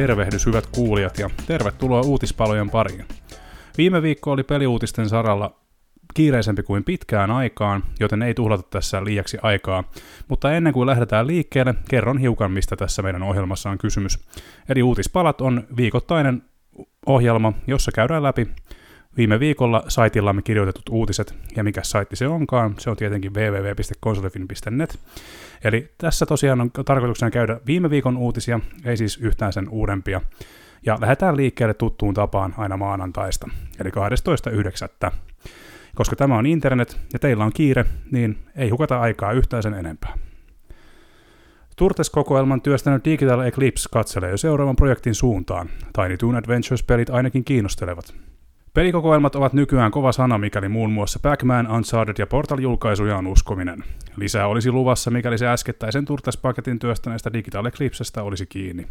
Tervehdys hyvät kuulijat ja tervetuloa uutispalojen pariin. Viime viikko oli peliuutisten saralla kiireisempi kuin pitkään aikaan, joten ei tuhlata tässä liiaksi aikaa. Mutta ennen kuin lähdetään liikkeelle, kerron hiukan, mistä tässä meidän ohjelmassa on kysymys. Eli uutispalat on viikoittainen ohjelma, jossa käydään läpi viime viikolla saitillamme kirjoitetut uutiset, ja mikä saitti se onkaan, se on tietenkin www.konsolifin.net. Eli tässä tosiaan on tarkoituksena käydä viime viikon uutisia, ei siis yhtään sen uudempia. Ja lähdetään liikkeelle tuttuun tapaan aina maanantaista, eli 12.9. Koska tämä on internet ja teillä on kiire, niin ei hukata aikaa yhtään sen enempää. Turtes-kokoelman työstänyt Digital Eclipse katselee jo seuraavan projektin suuntaan. Tiny Toon Adventures-pelit ainakin kiinnostelevat. Pelikokoelmat ovat nykyään kova sana, mikäli muun muassa Pac-Man, Uncharted ja Portal-julkaisuja on uskominen. Lisää olisi luvassa, mikäli se äskettäisen Turtes-paketin työstäneestä Digital Eclipsestä olisi kiinni.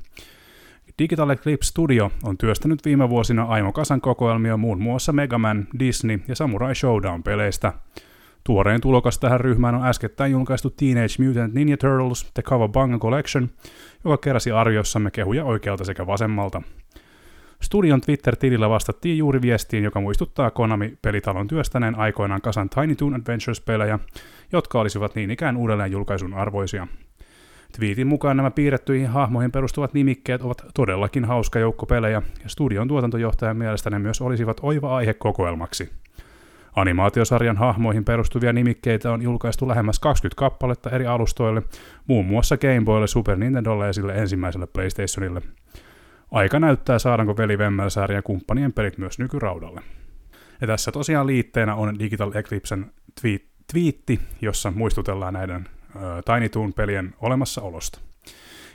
Digital Eclipse Studio on työstänyt viime vuosina Aimo Kasan kokoelmia muun muassa Mega Man, Disney ja Samurai Showdown-peleistä. Tuoreen tulokas tähän ryhmään on äskettäin julkaistu Teenage Mutant Ninja Turtles The Kawabanga Collection, joka keräsi arjossamme kehuja oikealta sekä vasemmalta. Studion Twitter-tilillä vastattiin juuri viestiin, joka muistuttaa Konami-pelitalon työstäneen aikoinaan kasan Tiny Toon Adventures-pelejä, jotka olisivat niin ikään uudelleen julkaisun arvoisia. Tweetin mukaan nämä piirrettyihin hahmoihin perustuvat nimikkeet ovat todellakin hauska joukko pelejä, ja studion tuotantojohtajan mielestä ne myös olisivat oiva aihe kokoelmaksi. Animaatiosarjan hahmoihin perustuvia nimikkeitä on julkaistu lähemmäs 20 kappaletta eri alustoille, muun muassa Game Boylle, Super Nintendolle ja sille ensimmäiselle PlayStationille. Aika näyttää saadaanko veli ja kumppanien pelit myös nykyraudalle. Ja tässä tosiaan liitteenä on Digital Eclipsen tweet, twiitti, jossa muistutellaan näiden ö, Tiny Toon-pelien olemassaolosta.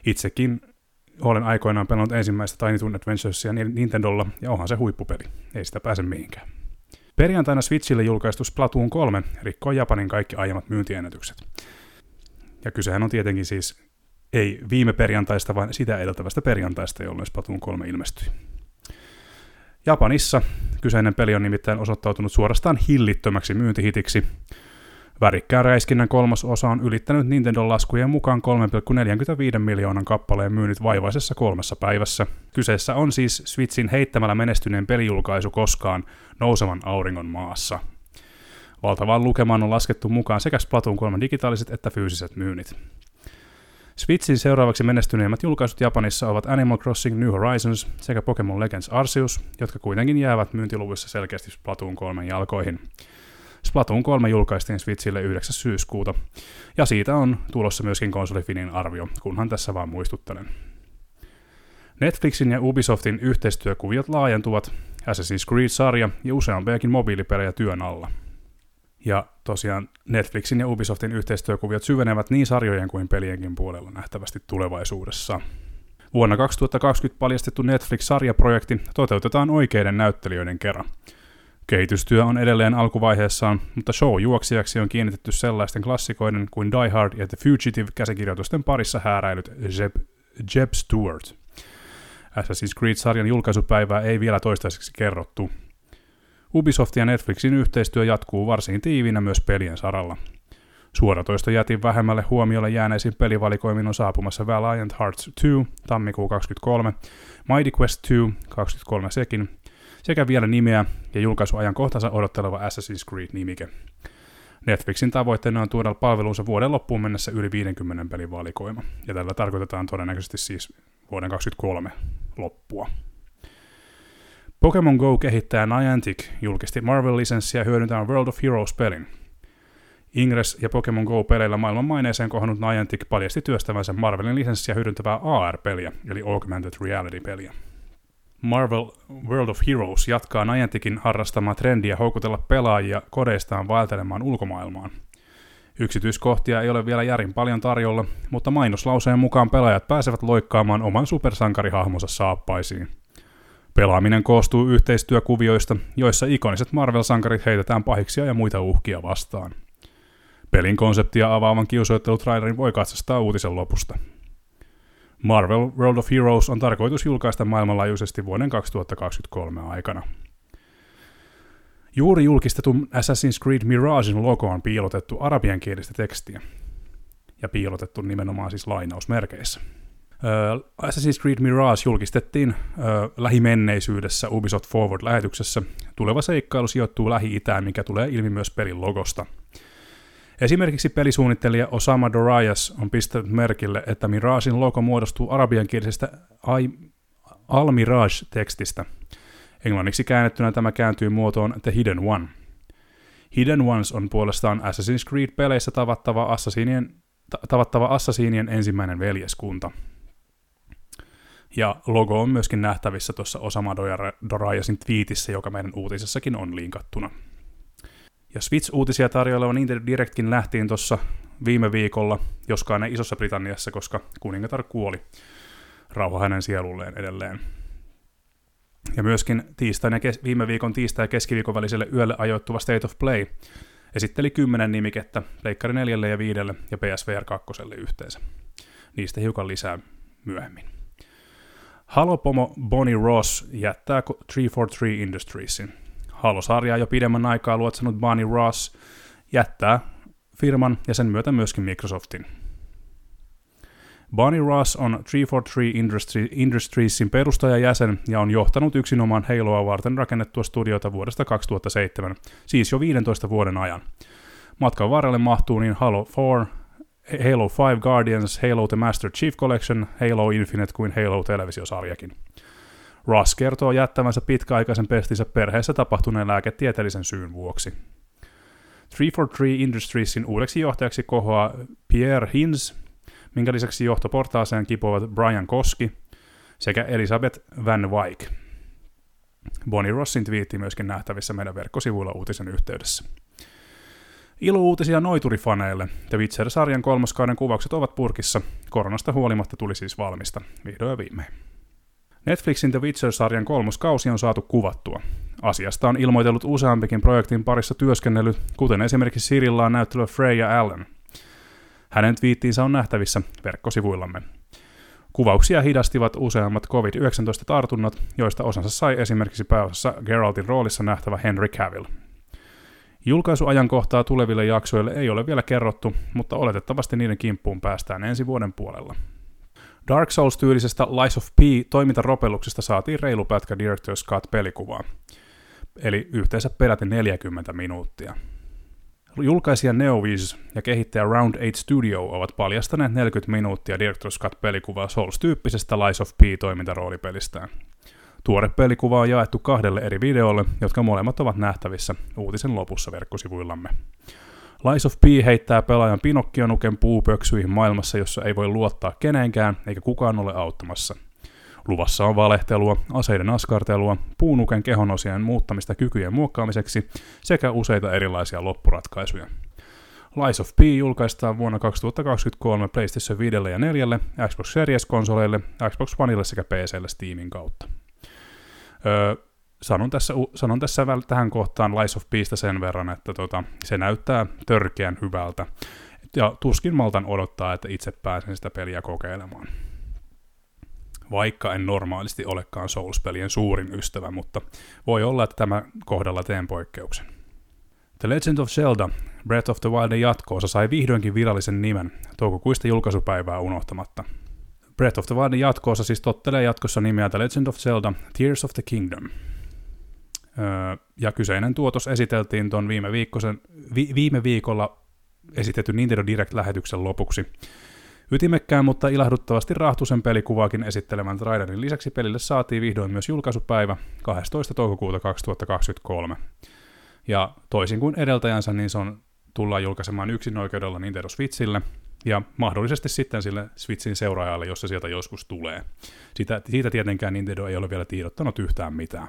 Itsekin olen aikoinaan pelannut ensimmäistä Tiny Toon Adventuresia Nintendolla, ja onhan se huippupeli. Ei sitä pääse mihinkään. Perjantaina Switchille julkaistu Splatoon 3 rikkoi Japanin kaikki aiemmat myyntiennätykset. Ja kysehän on tietenkin siis ei viime perjantaista, vaan sitä edeltävästä perjantaista, jolloin Splatoon 3 ilmestyi. Japanissa kyseinen peli on nimittäin osoittautunut suorastaan hillittömäksi myyntihitiksi. Värikkään räiskinnän kolmas osa on ylittänyt Nintendo laskujen mukaan 3,45 miljoonan kappaleen myynnit vaivaisessa kolmessa päivässä. Kyseessä on siis Switchin heittämällä menestyneen pelijulkaisu koskaan nousevan auringon maassa. Valtavaan lukemaan on laskettu mukaan sekä Splatoon 3 digitaaliset että fyysiset myynnit. Switchin seuraavaksi menestyneimmät julkaisut Japanissa ovat Animal Crossing New Horizons sekä Pokemon Legends Arceus, jotka kuitenkin jäävät myyntiluvuissa selkeästi Splatoon 3 jalkoihin. Splatoon 3 julkaistiin Switchille 9. syyskuuta, ja siitä on tulossa myöskin konsolifinin arvio, kunhan tässä vaan muistuttelen. Netflixin ja Ubisoftin yhteistyökuviot laajentuvat, Assassin's Creed-sarja ja useampiakin mobiilipelejä työn alla – ja tosiaan Netflixin ja Ubisoftin yhteistyökuviot syvenevät niin sarjojen kuin pelienkin puolella nähtävästi tulevaisuudessa. Vuonna 2020 paljastettu Netflix-sarjaprojekti toteutetaan oikeiden näyttelijöiden kerran. Kehitystyö on edelleen alkuvaiheessaan, mutta show-juoksijaksi on kiinnitetty sellaisten klassikoiden kuin Die Hard ja The Fugitive käsikirjoitusten parissa hääräilyt Jeb, Jeb Stewart. Assassin's Creed-sarjan julkaisupäivää ei vielä toistaiseksi kerrottu, Ubisoft ja Netflixin yhteistyö jatkuu varsin tiivinä myös pelien saralla. Suoratoisto jätin vähemmälle huomiolle jääneisiin pelivalikoimin on saapumassa Valiant Hearts 2 tammikuu 23, Mighty Quest 2 23 sekin, sekä vielä nimeä ja julkaisuajankohtansa odotteleva Assassin's Creed-nimike. Netflixin tavoitteena on tuoda palvelunsa vuoden loppuun mennessä yli 50 pelin valikoima, ja tällä tarkoitetaan todennäköisesti siis vuoden 2023 loppua. Pokemon Go-kehittäjä Niantic julkisti Marvel-lisenssiä hyödyntämään World of Heroes-pelin. Ingress ja Pokemon Go-peleillä maailman maineeseen kohonnut Niantic paljasti työstävänsä Marvelin lisenssiä hyödyntävää AR-peliä, eli Augmented Reality-peliä. Marvel World of Heroes jatkaa Nianticin harrastamaa trendiä houkutella pelaajia kodeistaan vaeltelemaan ulkomaailmaan. Yksityiskohtia ei ole vielä järin paljon tarjolla, mutta mainoslauseen mukaan pelaajat pääsevät loikkaamaan oman supersankarihahmonsa saappaisiin – Pelaaminen koostuu yhteistyökuvioista, joissa ikoniset Marvel-sankarit heitetään pahiksia ja muita uhkia vastaan. Pelin konseptia avaavan kiusoittelutrailerin voi katsastaa uutisen lopusta. Marvel World of Heroes on tarkoitus julkaista maailmanlaajuisesti vuoden 2023 aikana. Juuri julkistetun Assassin's Creed Miragein logo on piilotettu arabiankielistä tekstiä. Ja piilotettu nimenomaan siis lainausmerkeissä. Assassin's Creed Mirage julkistettiin lähimenneisyydessä Ubisoft Forward-lähetyksessä. Tuleva seikkailu sijoittuu Lähi-Itään, mikä tulee ilmi myös pelin logosta. Esimerkiksi pelisuunnittelija Osama Dorayas on pistänyt merkille, että Miragein logo muodostuu arabiankielisestä Al-Mirage-tekstistä. Englanniksi käännettynä tämä kääntyy muotoon The Hidden One. Hidden Ones on puolestaan Assassin's Creed-peleissä tavattava assasiinien, tavattava assasiinien ensimmäinen veljeskunta – ja logo on myöskin nähtävissä tuossa Osama Dorajasin twiitissä, joka meidän uutisessakin on linkattuna. Ja Switch-uutisia tarjoileva Nintendo Directkin lähtiin tuossa viime viikolla, joskaan ne Isossa Britanniassa, koska kuningatar kuoli. Rauha hänen sielulleen edelleen. Ja myöskin tiistaina viime viikon tiistai- ja keskiviikon väliselle yölle ajoittuva State of Play esitteli kymmenen nimikettä Pleikkari 4 ja 5 ja PSVR 2 yhteensä. Niistä hiukan lisää myöhemmin. Halo-pomo Bonnie Ross jättää 343 Industriesin. Halo-sarjaa jo pidemmän aikaa luotsanut Bonnie Ross jättää firman ja sen myötä myöskin Microsoftin. Bonnie Ross on 343 Industry, Industriesin perustajajäsen ja on johtanut yksinomaan Haloa varten rakennettua studiota vuodesta 2007, siis jo 15 vuoden ajan. Matkan varrelle mahtuu niin Halo 4, Halo 5 Guardians, Halo The Master Chief Collection, Halo Infinite kuin Halo-televisiosarjakin. Ross kertoo jättävänsä pitkäaikaisen pestinsä perheessä tapahtuneen lääketieteellisen syyn vuoksi. 343 Industriesin uudeksi johtajaksi kohoaa Pierre Hins, minkä lisäksi johtoportaaseen kipuavat Brian Koski sekä Elisabeth Van Wyk. Bonnie Rossin twiitti myöskin nähtävissä meidän verkkosivuilla uutisen yhteydessä. Ilouutisia noiturifaneille. The Witcher-sarjan kolmoskauden kuvaukset ovat purkissa. Koronasta huolimatta tuli siis valmista, vihdoin ja viimein. Netflixin The Witcher-sarjan kolmoskausi on saatu kuvattua. Asiasta on ilmoitellut useampikin projektin parissa työskennellyt, kuten esimerkiksi Sirillaan näyttelyä Freya Allen. Hänen twiittiinsä on nähtävissä verkkosivuillamme. Kuvauksia hidastivat useammat COVID-19-tartunnat, joista osansa sai esimerkiksi pääosassa Geraltin roolissa nähtävä Henry Cavill. Julkaisuajankohtaa tuleville jaksoille ei ole vielä kerrottu, mutta oletettavasti niiden kimppuun päästään ensi vuoden puolella. Dark Souls-tyylisestä Lies of P toimintaropelluksesta saatiin reilu pätkä Director's Cut-pelikuvaa, eli yhteensä peräti 40 minuuttia. Julkaisija Neovis ja kehittäjä Round 8 Studio ovat paljastaneet 40 minuuttia Director's Cut-pelikuvaa Souls-tyyppisestä Lies of P toimintaroolipelistään. Tuore pelikuva on jaettu kahdelle eri videolle, jotka molemmat ovat nähtävissä uutisen lopussa verkkosivuillamme. Lies of P heittää pelaajan Pinokkionuken puupöksyihin maailmassa, jossa ei voi luottaa keneenkään eikä kukaan ole auttamassa. Luvassa on valehtelua, aseiden askartelua, puunuken kehonosien muuttamista kykyjen muokkaamiseksi sekä useita erilaisia loppuratkaisuja. Lies of P julkaistaan vuonna 2023 PlayStation 5 ja 4, Xbox Series-konsoleille, Xbox Oneille sekä PClle Steamin kautta. Öö, sanon tässä, sanon tässä tähän kohtaan Lies of Peace sen verran, että tota, se näyttää törkeän hyvältä. Ja tuskin maltan odottaa, että itse pääsen sitä peliä kokeilemaan. Vaikka en normaalisti olekaan Souls-pelien suurin ystävä, mutta voi olla, että tämä kohdalla teen poikkeuksen. The Legend of Zelda Breath of the Wildin jatkoosa sai vihdoinkin virallisen nimen, toukokuista julkaisupäivää unohtamatta – Breath of the Wildin jatkoosa siis tottelee jatkossa nimeä The Legend of Zelda Tears of the Kingdom. Öö, ja kyseinen tuotos esiteltiin tuon viime, vi, viime viikolla esitetyn Nintendo Direct-lähetyksen lopuksi. Ytimekkään, mutta ilahduttavasti rahtusen pelikuvaakin esittelemän trailerin lisäksi pelille saatiin vihdoin myös julkaisupäivä 12. toukokuuta 2023. Ja toisin kuin edeltäjänsä, niin se on tullaan julkaisemaan yksin oikeudella Nintendo Switchille – ja mahdollisesti sitten sille Switchin seuraajalle, jos se sieltä joskus tulee. Siitä, siitä tietenkään Nintendo ei ole vielä tiedottanut yhtään mitään.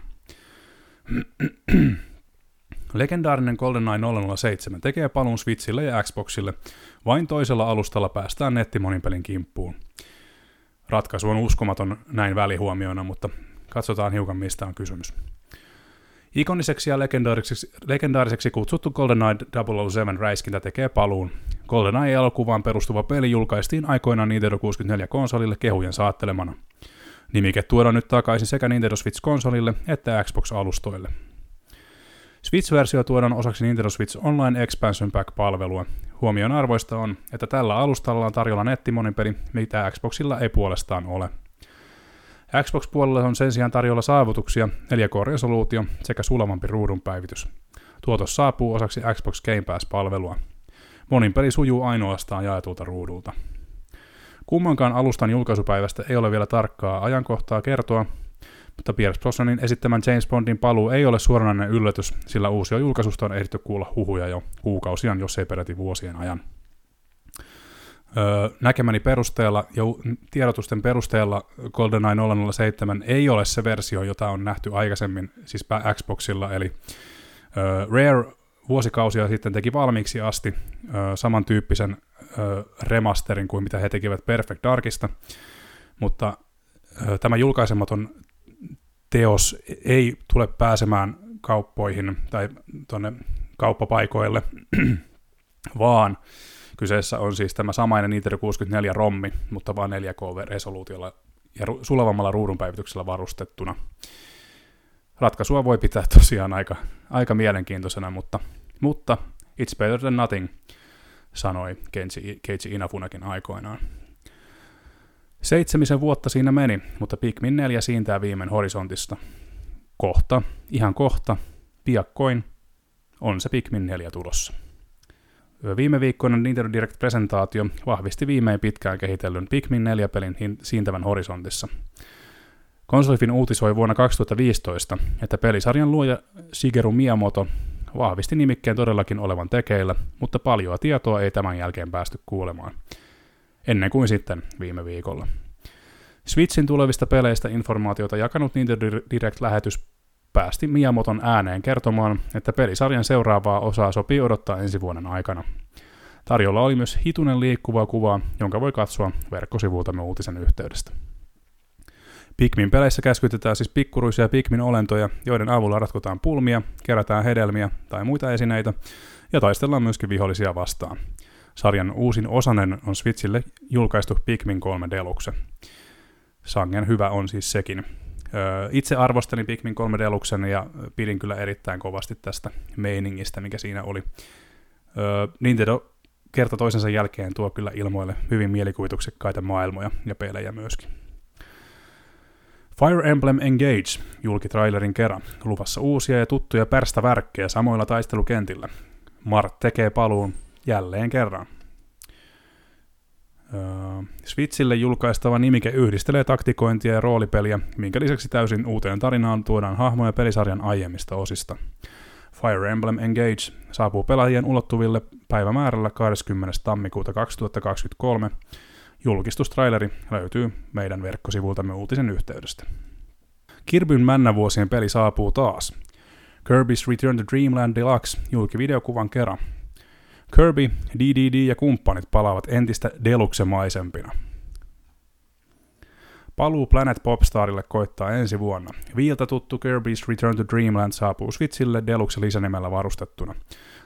Legendaarinen GoldenEye 007 tekee paluun Switchille ja Xboxille. Vain toisella alustalla päästään nettimonipelin kimppuun. Ratkaisu on uskomaton näin välihuomioina, mutta katsotaan hiukan mistä on kysymys. Ikoniseksi ja legendaariseksi, legendaariseksi kutsuttu GoldenEye 007 räiskintä tekee paluun. GoldenEye-elokuvaan perustuva peli julkaistiin aikoinaan Nintendo 64-konsolille kehujen saattelemana. Nimike tuodaan nyt takaisin sekä Nintendo Switch-konsolille että Xbox-alustoille. Switch-versio tuodaan osaksi Nintendo Switch Online Expansion Pack-palvelua. Huomion arvoista on, että tällä alustalla on tarjolla nettimonipeli, mitä Xboxilla ei puolestaan ole. Xbox-puolella on sen sijaan tarjolla saavutuksia, 4K-resoluutio sekä sulavampi ruudun päivitys. Tuotos saapuu osaksi Xbox Game Pass-palvelua. Monin peli sujuu ainoastaan jaetulta ruudulta. Kummankaan alustan julkaisupäivästä ei ole vielä tarkkaa ajankohtaa kertoa, mutta Pierce Brosnanin esittämän James Bondin paluu ei ole suoranainen yllätys, sillä uusia julkaisusta on ehditty kuulla huhuja jo kuukausien, jos ei peräti vuosien ajan. Näkemäni perusteella ja tiedotusten perusteella GoldenEye 007 ei ole se versio, jota on nähty aikaisemmin, siis Xboxilla, eli Rare vuosikausia sitten teki valmiiksi asti samantyyppisen remasterin kuin mitä he tekivät Perfect Darkista, mutta tämä julkaisematon teos ei tule pääsemään kauppoihin tai tuonne kauppapaikoille, vaan kyseessä on siis tämä samainen Nintendo 64 rommi, mutta vain 4K-resoluutiolla ja sulavammalla ruudunpäivityksellä varustettuna. Ratkaisua voi pitää tosiaan aika, aika mielenkiintoisena, mutta, mutta it's better than nothing, sanoi Keiji, Keiji Inafunakin aikoinaan. Seitsemisen vuotta siinä meni, mutta Pikmin 4 siintää viimein horisontista. Kohta, ihan kohta, piakkoin, on se Pikmin 4 tulossa. Viime viikkoinen Nintendo Direct-presentaatio vahvisti viimein pitkään kehitellyn Pikmin 4-pelin siintävän horisontissa. Konsolifin uutisoi vuonna 2015, että pelisarjan luoja Shigeru Miyamoto vahvisti nimikkeen todellakin olevan tekeillä, mutta paljoa tietoa ei tämän jälkeen päästy kuulemaan – ennen kuin sitten viime viikolla. Switchin tulevista peleistä informaatiota jakanut Nintendo Direct-lähetys päästi Miyamoton ääneen kertomaan, että pelisarjan seuraavaa osaa sopii odottaa ensi vuoden aikana. Tarjolla oli myös hitunen liikkuvaa kuvaa, jonka voi katsoa verkkosivultamme uutisen yhteydestä. Pikmin peleissä käskytetään siis pikkuruisia Pikmin-olentoja, joiden avulla ratkotaan pulmia, kerätään hedelmiä tai muita esineitä ja taistellaan myöskin vihollisia vastaan. Sarjan uusin osanen on Switchille julkaistu Pikmin 3 Deluxe. Sangen hyvä on siis sekin. Itse arvostelin Pikmin 3 Deluxen ja pidin kyllä erittäin kovasti tästä meiningistä, mikä siinä oli. Nintendo kerta toisensa jälkeen tuo kyllä ilmoille hyvin mielikuvituksekkaita maailmoja ja pelejä myöskin. Fire Emblem Engage julki trailerin kerran, luvassa uusia ja tuttuja pärstävärkkejä samoilla taistelukentillä. Mart tekee paluun jälleen kerran. Switchille julkaistava nimike yhdistelee taktikointia ja roolipeliä, minkä lisäksi täysin uuteen tarinaan tuodaan hahmoja pelisarjan aiemmista osista. Fire Emblem Engage saapuu pelaajien ulottuville päivämäärällä 20. tammikuuta 2023. Julkistustraileri löytyy meidän verkkosivultamme uutisen yhteydestä. Kirbyn männävuosien peli saapuu taas. Kirby's Return to Dreamland Deluxe julki videokuvan kerran. Kirby, DDD ja kumppanit palaavat entistä deluxe-maisempina. Paluu Planet Popstarille koittaa ensi vuonna. Viiltä tuttu Kirby's Return to Dreamland saapuu Switchille deluxe lisänimellä varustettuna.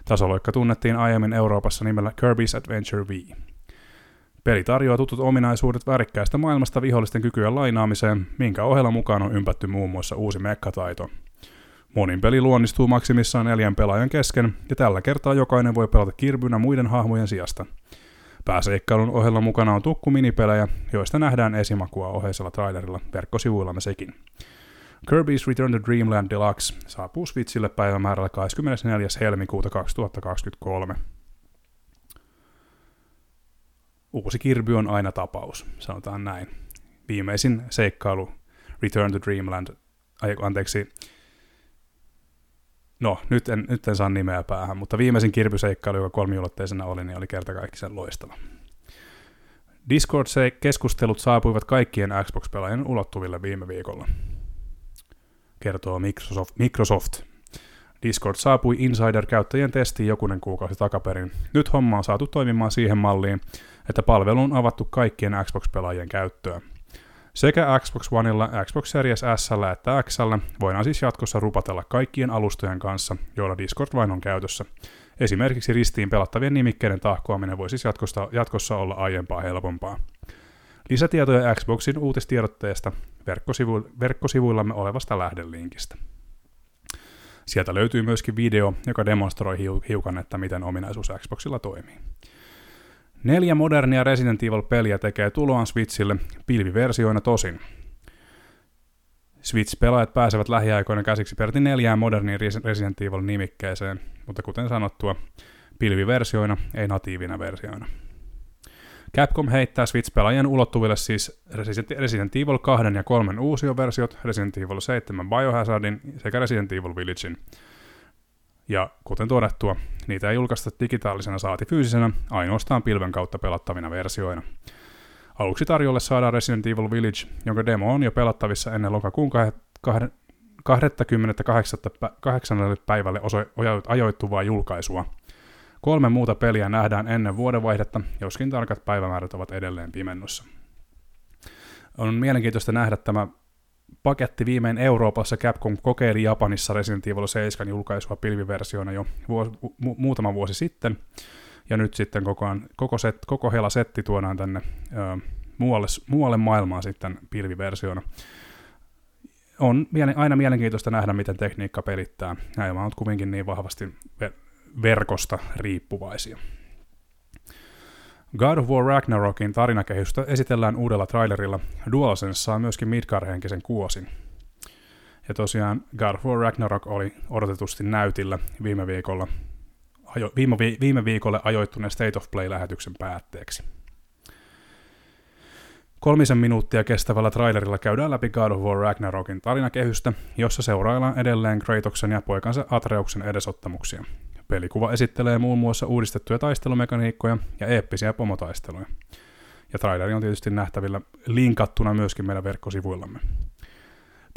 Tasoloikka tunnettiin aiemmin Euroopassa nimellä Kirby's Adventure V. Peli tarjoaa tutut ominaisuudet värikkäästä maailmasta vihollisten kykyjen lainaamiseen, minkä ohella mukaan on ympätty muun muassa uusi mekkataito – Monin peli luonnistuu maksimissaan neljän pelaajan kesken, ja tällä kertaa jokainen voi pelata kirbynä muiden hahmojen sijasta. Pääseikkailun ohella mukana on tukku minipelejä, joista nähdään esimakua oheisella trailerilla verkkosivuillamme sekin. Kirby's Return to Dreamland Deluxe saapuu Switchille päivämäärällä 24. helmikuuta 2023. Uusi Kirby on aina tapaus, sanotaan näin. Viimeisin seikkailu Return to Dreamland, anteeksi, No, nyt en, nyt en saa nimeä päähän, mutta viimeisin kirpyseikkailu, joka kolmiulotteisena oli, niin oli kertakaikkisen loistava. Discord-keskustelut saapuivat kaikkien Xbox-pelaajien ulottuville viime viikolla, kertoo Microsoft. Microsoft. Discord saapui Insider-käyttäjien testiin jokunen kuukausi takaperin. Nyt homma on saatu toimimaan siihen malliin, että palvelu on avattu kaikkien Xbox-pelaajien käyttöön. Sekä Xbox Oneilla, Xbox Series S että X voidaan siis jatkossa rupatella kaikkien alustojen kanssa, joilla Discord vain on käytössä. Esimerkiksi ristiin pelattavien nimikkeiden tahkoaminen voi siis jatkossa, jatkossa olla aiempaa helpompaa. Lisätietoja Xboxin uutistiedotteesta verkkosivu, verkkosivuillamme olevasta lähdelinkistä. Sieltä löytyy myöskin video, joka demonstroi hiukan, että miten ominaisuus Xboxilla toimii. Neljä modernia Resident Evil-peliä tekee tuloaan Switchille pilviversioina tosin. Switch-pelaajat pääsevät lähiaikoina käsiksi peräti neljään moderniin Resident Evil-nimikkeeseen, mutta kuten sanottua, pilviversioina, ei natiivina versioina. Capcom heittää Switch-pelaajien ulottuville siis Resident Evil 2 ja 3 uusioversiot, Resident Evil 7 Biohazardin sekä Resident Evil Villagein. Ja kuten todettua, niitä ei julkaista digitaalisena saati fyysisenä, ainoastaan pilven kautta pelattavina versioina. Aluksi tarjolle saadaan Resident Evil Village, jonka demo on jo pelattavissa ennen lokakuun 28. päivälle ajoittuvaa julkaisua. Kolme muuta peliä nähdään ennen vuodenvaihdetta, joskin tarkat päivämäärät ovat edelleen pimennossa. On mielenkiintoista nähdä tämä paketti viimein Euroopassa. Capcom kokeili Japanissa Resident Evil 7 julkaisua pilviversiona jo vuosi, mu- muutama vuosi sitten, ja nyt sitten kokoan, koko, set, koko hela setti tuodaan tänne ö, muualle, muualle maailmaan sitten pilviversiona. On aina mielenkiintoista nähdä, miten tekniikka pelittää. Nämä on kuitenkin niin vahvasti verkosta riippuvaisia. God of War Ragnarokin tarinakehystä esitellään uudella trailerilla. DualSense saa myöskin Midgar-henkisen kuosin. Ja tosiaan God of War Ragnarok oli odotetusti näytillä viime viikolla, ajo, viime, vi, viime viikolle ajoittuneen State of Play-lähetyksen päätteeksi. Kolmisen minuuttia kestävällä trailerilla käydään läpi God of War Ragnarokin tarinakehystä, jossa seuraillaan edelleen Kratoksen ja poikansa Atreuksen edesottamuksia. Pelikuva esittelee muun muassa uudistettuja taistelumekaniikkoja ja eeppisiä pomotaisteluja. Ja traileri on tietysti nähtävillä linkattuna myöskin meidän verkkosivuillamme.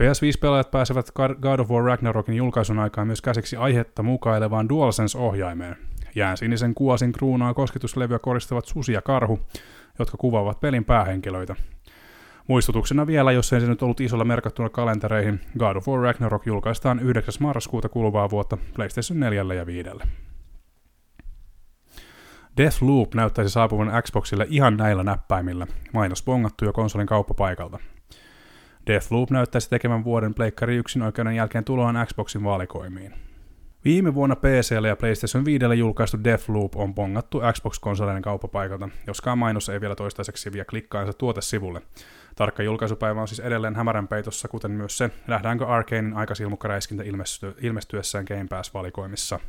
PS5-pelaajat pääsevät God of War Ragnarokin julkaisun aikaan myös käsiksi aihetta mukailevaan DualSense-ohjaimeen. Jään sinisen kuosin kruunaa kosketuslevyä koristavat susi ja karhu, jotka kuvaavat pelin päähenkilöitä. Muistutuksena vielä, jos ei se nyt ollut isolla merkattuna kalentereihin, God of War Ragnarok julkaistaan 9. marraskuuta kuluvaa vuotta PlayStation 4 ja 5. Deathloop näyttäisi saapuvan Xboxille ihan näillä näppäimillä, mainos bongattu jo konsolin kauppapaikalta. Deathloop näyttäisi tekemään vuoden Pleikkari 1 oikeuden jälkeen tuloaan Xboxin valikoimiin. Viime vuonna PClle ja PlayStation 5 julkaistu Deathloop on pongattu Xbox-konsoleiden kauppapaikalta, joskaan mainos ei vielä toistaiseksi vie klikkaansa tuotesivulle. Tarkka julkaisupäivä on siis edelleen hämärän peitossa, kuten myös se, nähdäänkö Arkanein aikasilmukkaräiskintä ilmestyessään Game Pass-valikoimissa.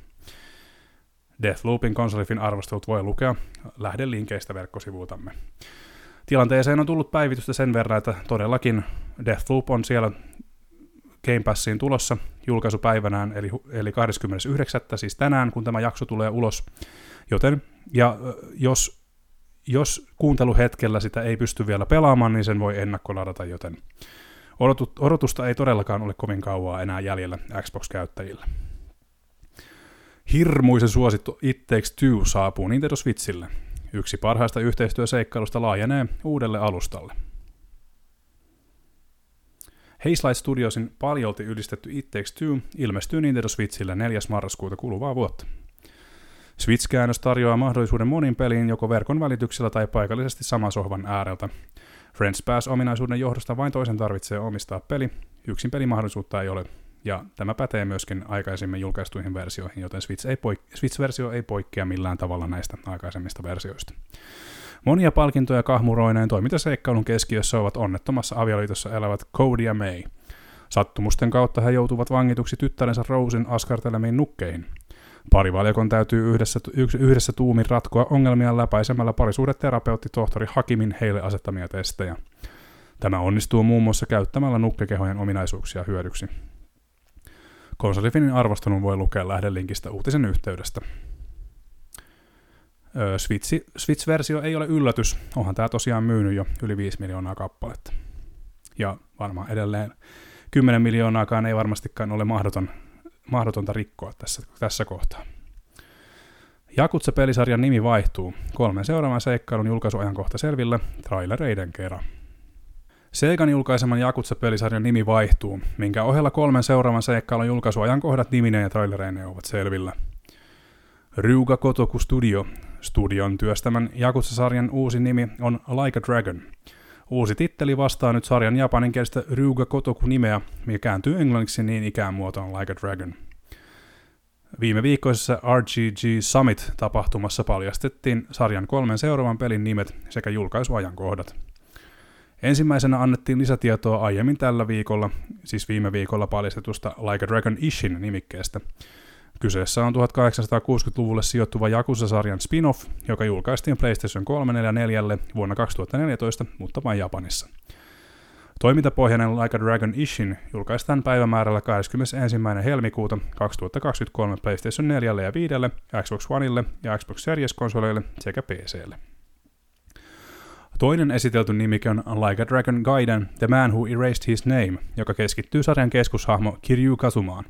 Deathloopin konsolifin arvostelut voi lukea lähdelinkeistä verkkosivuutamme. Tilanteeseen on tullut päivitystä sen verran, että todellakin Deathloop on siellä Game Passiin tulossa julkaisupäivänään, eli, eli 29. siis tänään, kun tämä jakso tulee ulos. Joten, ja jos, jos kuunteluhetkellä sitä ei pysty vielä pelaamaan, niin sen voi ennakkoladata, joten odotusta ei todellakaan ole kovin kauaa enää jäljellä Xbox-käyttäjillä. Hirmuisen suosittu It Takes Two saapuu Nintendo Switchille. Yksi parhaista yhteistyöseikkailusta laajenee uudelle alustalle. Hazelight Studiosin paljolti ylistetty It Takes Two ilmestyy Nintendo Switchille 4. marraskuuta kuluvaa vuotta. Switch-käännös tarjoaa mahdollisuuden monin peliin joko verkon välityksellä tai paikallisesti saman sohvan ääreltä. Friends Pass-ominaisuuden johdosta vain toisen tarvitsee omistaa peli, yksin pelimahdollisuutta ei ole, ja tämä pätee myöskin aikaisemmin julkaistuihin versioihin, joten Switch ei poik- Switch-versio ei poikkea millään tavalla näistä aikaisemmista versioista. Monia palkintoja kahmuroineen toimintaseikkailun keskiössä ovat onnettomassa avioliitossa elävät Cody ja May. Sattumusten kautta he joutuvat vangituksi tyttärensä Rosen askartelemiin nukkeihin. Parivaljakon täytyy yhdessä, yhdessä tuumin ratkoa ongelmia läpäisemällä parisuudeterapeutti tohtori Hakimin heille asettamia testejä. Tämä onnistuu muun muassa käyttämällä nukkekehojen ominaisuuksia hyödyksi. Konsolifinin arvostelun voi lukea lähdelinkistä uutisen yhteydestä. Switch, Switch-versio ei ole yllätys, onhan tämä tosiaan myynyt jo yli 5 miljoonaa kappaletta. Ja varmaan edelleen 10 miljoonaakaan ei varmastikaan ole mahdoton, mahdotonta rikkoa tässä, tässä kohtaa. Jakutse-pelisarjan nimi vaihtuu. Kolmen seuraavan seikkailun julkaisuajankohta selville trailereiden kerran. Seikan julkaiseman Jakutse-pelisarjan nimi vaihtuu, minkä ohella kolmen seuraavan seikkailun julkaisuajankohdat nimineen ja trailereineen ovat selvillä. Ryuga Kotoku Studio Studion työstämän Jakutsa-sarjan uusi nimi on Like a Dragon. Uusi titteli vastaa nyt sarjan japaninkielistä Ryuga Kotoku-nimeä, mikä kääntyy englanniksi niin ikään muotoon Like a Dragon. Viime viikkoisessa RGG Summit-tapahtumassa paljastettiin sarjan kolmen seuraavan pelin nimet sekä julkaisuajankohdat. Ensimmäisenä annettiin lisätietoa aiemmin tällä viikolla, siis viime viikolla paljastetusta Like a Dragon Ishin nimikkeestä. Kyseessä on 1860-luvulle sijoittuva Yakuza-sarjan spin-off, joka julkaistiin PlayStation 344 vuonna 2014, mutta vain Japanissa. Toimintapohjainen Like a Dragon Ishin julkaistaan päivämäärällä 21. helmikuuta 2023 PlayStation 4 ja 5, Xbox Oneille ja Xbox Series-konsoleille sekä PClle. Toinen esitelty nimike on Like a Dragon Gaiden, The Man Who Erased His Name, joka keskittyy sarjan keskushahmo Kiryu Kazumaan.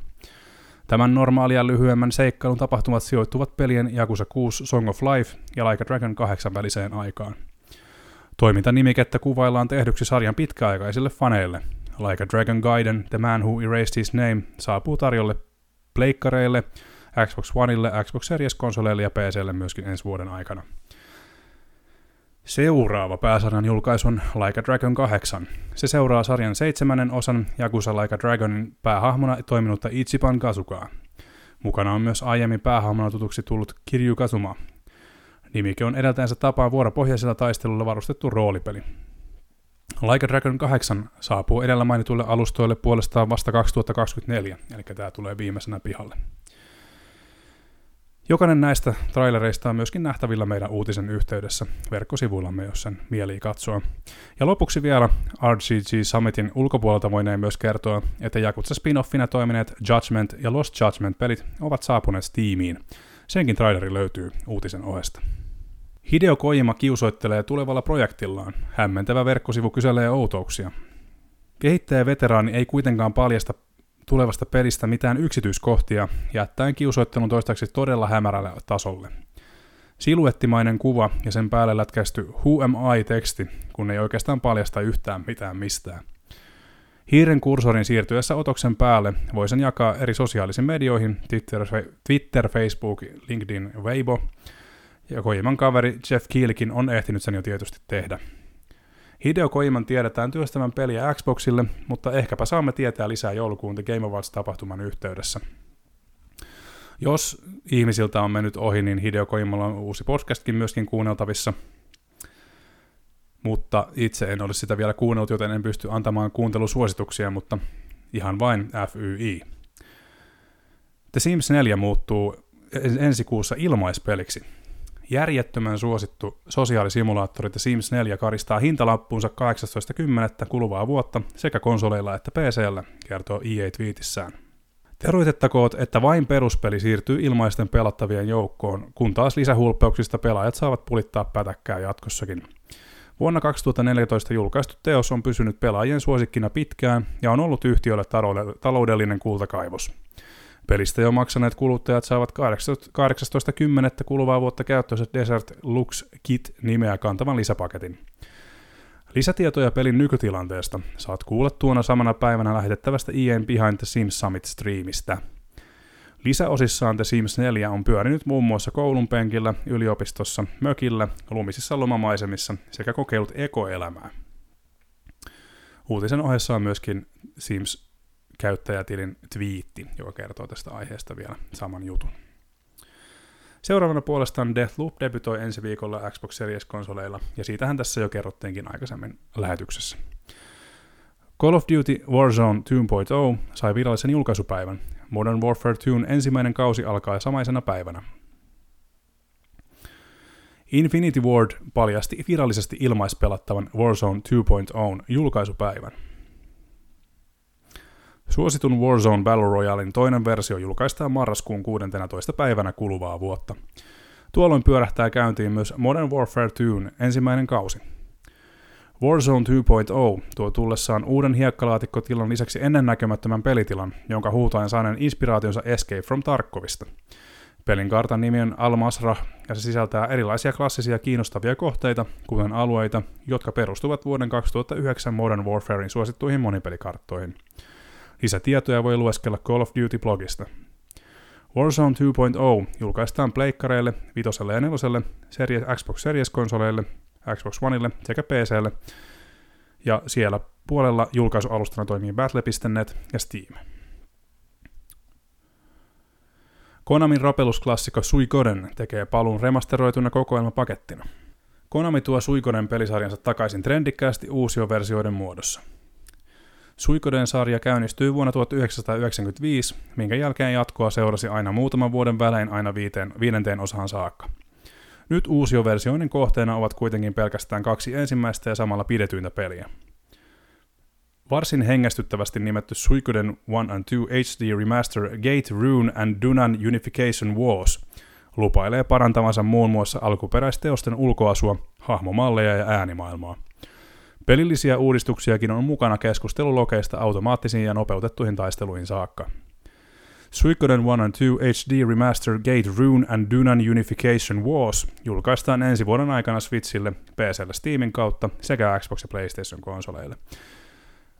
Tämän normaalia lyhyemmän seikkailun tapahtumat sijoittuvat pelien Yakuza 6 Song of Life ja Like a Dragon 8 väliseen aikaan. Toimintanimikettä kuvaillaan tehdyksi sarjan pitkäaikaisille faneille. Like a Dragon Gaiden, The Man Who Erased His Name saapuu tarjolle pleikkareille, Xbox Oneille, Xbox Series-konsoleille ja PClle myöskin ensi vuoden aikana. Seuraava pääsarjan julkaisu on Like a Dragon 8. Se seuraa sarjan seitsemännen osan Yakuza Like a Dragonin päähahmona toiminutta Ichiban Kazukaa. Mukana on myös aiemmin päähahmona tutuksi tullut Kiryu Kazuma. Nimike on edeltäensä tapaan vuoropohjaisella taistelulla varustettu roolipeli. Like a Dragon 8 saapuu edellä mainituille alustoille puolestaan vasta 2024, eli tämä tulee viimeisenä pihalle. Jokainen näistä trailereista on myöskin nähtävillä meidän uutisen yhteydessä verkkosivuillamme, jos sen mielii katsoa. Ja lopuksi vielä RGG Summitin ulkopuolelta voineen myös kertoa, että Jakutsa spin-offina toimineet Judgment ja Lost Judgment-pelit ovat saapuneet Steamiin. Senkin traileri löytyy uutisen ohesta. Hideo Kojima kiusoittelee tulevalla projektillaan. Hämmentävä verkkosivu kyselee outouksia. Kehittäjä veteraani ei kuitenkaan paljasta tulevasta pelistä mitään yksityiskohtia, jättäen kiusoittelun toistaiseksi todella hämärälle tasolle. Siluettimainen kuva ja sen päälle lätkästy Who am I-teksti, kun ei oikeastaan paljasta yhtään mitään mistään. Hiiren kursorin siirtyessä otoksen päälle voi sen jakaa eri sosiaalisiin medioihin, Twitter, Twitter Facebook, LinkedIn Weibo, ja Kojiman kaveri Jeff Kielikin on ehtinyt sen jo tietysti tehdä. Hideo Koiman tiedetään työstävän peliä Xboxille, mutta ehkäpä saamme tietää lisää joulukuun The Game Awards-tapahtuman yhteydessä. Jos ihmisiltä on mennyt ohi, niin Hideo Koimalla on uusi podcastkin myöskin kuunneltavissa. Mutta itse en ole sitä vielä kuunnellut, joten en pysty antamaan kuuntelusuosituksia, mutta ihan vain FYI. The Sims 4 muuttuu ensi kuussa ilmaispeliksi. Järjettömän suosittu sosiaalisimulaattori The Sims 4 karistaa hintalappuunsa 18.10. kuluvaa vuotta sekä konsoleilla että PCllä, kertoo EA tweetissään. Teroitettakoot, että vain peruspeli siirtyy ilmaisten pelattavien joukkoon, kun taas lisähulppeuksista pelaajat saavat pulittaa pätäkkää jatkossakin. Vuonna 2014 julkaistu teos on pysynyt pelaajien suosikkina pitkään ja on ollut yhtiölle taloudellinen kultakaivos. Pelistä jo maksaneet kuluttajat saavat 18.10. kuluvaa vuotta käyttöönsä Desert Lux Kit-nimeä kantavan lisäpaketin. Lisätietoja pelin nykytilanteesta saat kuulla tuona samana päivänä lähetettävästä EA Behind the Sims Summit-striimistä. Lisäosissaan The Sims 4 on pyörinyt muun muassa koulun penkillä, yliopistossa, mökillä, lumisissa lomamaisemissa sekä kokeillut ekoelämää. Uutisen ohessa on myöskin Sims käyttäjätilin twiitti, joka kertoo tästä aiheesta vielä saman jutun. Seuraavana puolestaan Deathloop debytoi ensi viikolla Xbox Series-konsoleilla, ja siitähän tässä jo kerrottiinkin aikaisemmin lähetyksessä. Call of Duty Warzone 2.0 sai virallisen julkaisupäivän. Modern Warfare 2 ensimmäinen kausi alkaa samaisena päivänä. Infinity Ward paljasti virallisesti ilmaispelattavan Warzone 2.0 julkaisupäivän. Suositun Warzone Battle Royalein toinen versio julkaistaan marraskuun 16. päivänä kuluvaa vuotta. Tuolloin pyörähtää käyntiin myös Modern Warfare 2 ensimmäinen kausi. Warzone 2.0 tuo tullessaan uuden hiekkalaatikkotilan lisäksi ennennäkemättömän pelitilan, jonka huutaen saaneen inspiraationsa Escape from Tarkovista. Pelin kartan nimi on Al-Masrah ja se sisältää erilaisia klassisia kiinnostavia kohteita, kuten alueita, jotka perustuvat vuoden 2009 Modern Warfarein suosittuihin monipelikarttoihin – Lisätietoja voi lueskella Call of Duty-blogista. Warzone 2.0 julkaistaan pleikkareille, vitoselle ja neloselle, series, Xbox Series-konsoleille, Xbox Oneille sekä PClle, ja siellä puolella julkaisualustana toimii Battle.net ja Steam. Konamin rapelusklassikko Suikoden tekee paluun remasteroituna kokoelmapakettina. Konami tuo Suikoden pelisarjansa takaisin trendikkäästi uusioversioiden muodossa. Suikoden sarja käynnistyi vuonna 1995, minkä jälkeen jatkoa seurasi aina muutaman vuoden välein aina viiteen, viidenteen osaan saakka. Nyt uusioversioinnin kohteena ovat kuitenkin pelkästään kaksi ensimmäistä ja samalla pidetyintä peliä. Varsin hengästyttävästi nimetty Suikoden 1 and 2 HD Remaster Gate Rune and Dunan Unification Wars lupailee parantavansa muun muassa alkuperäisteosten ulkoasua, hahmomalleja ja äänimaailmaa. Pelillisiä uudistuksiakin on mukana keskustelulokeista automaattisiin ja nopeutettuihin taisteluihin saakka. Suikoden 1 and 2 HD Remaster Gate Rune and Dunan Unification Wars julkaistaan ensi vuoden aikana Switchille, PClle Steamin kautta sekä Xbox ja PlayStation konsoleille.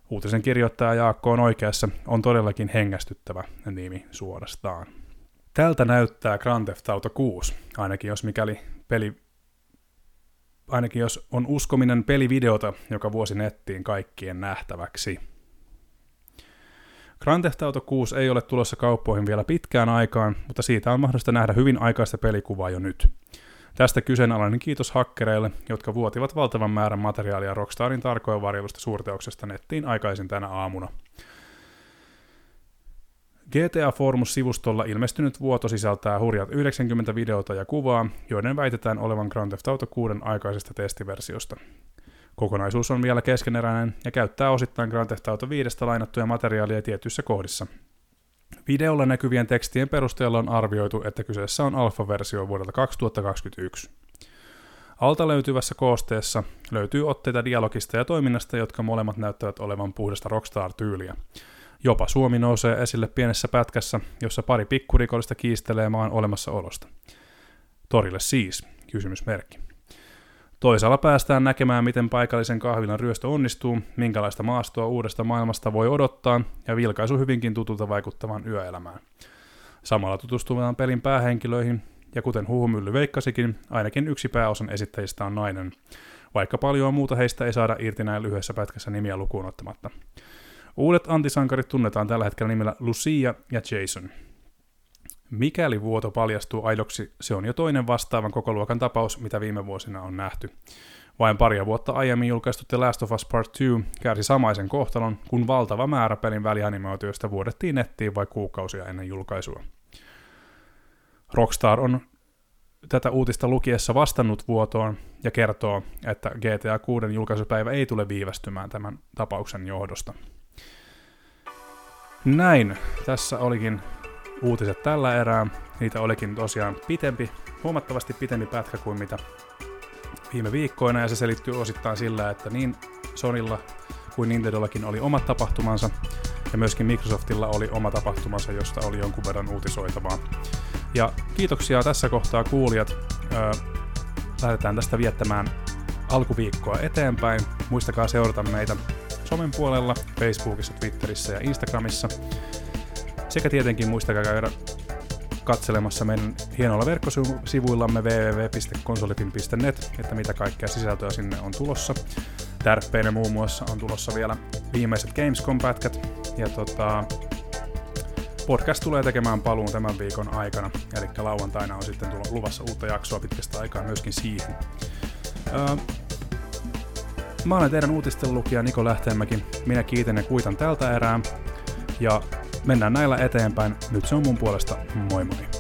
Uutisen kirjoittaja Jaakko on oikeassa, on todellakin hengästyttävä nimi suorastaan. Tältä näyttää Grand Theft Auto 6, ainakin jos mikäli peli ainakin jos on uskominen pelivideota, joka vuosi nettiin kaikkien nähtäväksi. Grand Theft Auto 6 ei ole tulossa kauppoihin vielä pitkään aikaan, mutta siitä on mahdollista nähdä hyvin aikaista pelikuvaa jo nyt. Tästä kyseenalainen kiitos hakkereille, jotka vuotivat valtavan määrän materiaalia Rockstarin tarkoin varjelusta suurteoksesta nettiin aikaisin tänä aamuna. GTA Formus-sivustolla ilmestynyt vuoto sisältää hurjat 90 videota ja kuvaa, joiden väitetään olevan Grand Theft Auto 6 aikaisesta testiversiosta. Kokonaisuus on vielä keskeneräinen ja käyttää osittain Grand Theft Auto 5 lainattuja materiaalia tietyissä kohdissa. Videolla näkyvien tekstien perusteella on arvioitu, että kyseessä on alfa-versio vuodelta 2021. Alta löytyvässä koosteessa löytyy otteita dialogista ja toiminnasta, jotka molemmat näyttävät olevan puhdasta Rockstar-tyyliä. Jopa Suomi nousee esille pienessä pätkässä, jossa pari pikkurikollista kiistelee maan olemassaolosta. Torille siis, kysymysmerkki. Toisaalla päästään näkemään, miten paikallisen kahvilan ryöstö onnistuu, minkälaista maastoa uudesta maailmasta voi odottaa ja vilkaisu hyvinkin tutulta vaikuttavaan yöelämään. Samalla tutustutaan pelin päähenkilöihin, ja kuten huhumylly veikkasikin, ainakin yksi pääosan esittäjistä on nainen, vaikka paljon muuta heistä ei saada irti näin lyhyessä pätkässä nimiä lukuun ottamatta. Uudet antisankarit tunnetaan tällä hetkellä nimellä Lucia ja Jason. Mikäli vuoto paljastuu aidoksi, se on jo toinen vastaavan koko luokan tapaus, mitä viime vuosina on nähty. Vain paria vuotta aiemmin julkaistu The Last of Us Part 2 kärsi samaisen kohtalon, kun valtava määrä pelin välianimaatioista vuodettiin nettiin vai kuukausia ennen julkaisua. Rockstar on tätä uutista lukiessa vastannut vuotoon ja kertoo, että GTA 6 julkaisupäivä ei tule viivästymään tämän tapauksen johdosta. Näin, tässä olikin uutiset tällä erää. Niitä olikin tosiaan pitempi, huomattavasti pitempi pätkä kuin mitä viime viikkoina, ja se selittyy osittain sillä, että niin Sonilla kuin Nintendollakin oli omat tapahtumansa, ja myöskin Microsoftilla oli oma tapahtumansa, josta oli jonkun verran uutisoitavaa. Ja kiitoksia tässä kohtaa kuulijat. Lähdetään tästä viettämään alkuviikkoa eteenpäin. Muistakaa seurata meitä somen puolella, Facebookissa, Twitterissä ja Instagramissa. Sekä tietenkin muistakaa käydä katselemassa meidän hienoilla verkkosivuillamme www.konsolipin.net, että mitä kaikkea sisältöä sinne on tulossa. Tärppeinä muun muassa on tulossa vielä viimeiset Gamescom-pätkät, ja tota, podcast tulee tekemään paluun tämän viikon aikana, eli lauantaina on sitten tulo, luvassa uutta jaksoa pitkästä aikaa myöskin siihen. Öö, Mä olen teidän uutisten lukija Niko Lähteenmäki. Minä kiitän ja kuitan tältä erää. Ja mennään näillä eteenpäin. Nyt se on mun puolesta moi moi.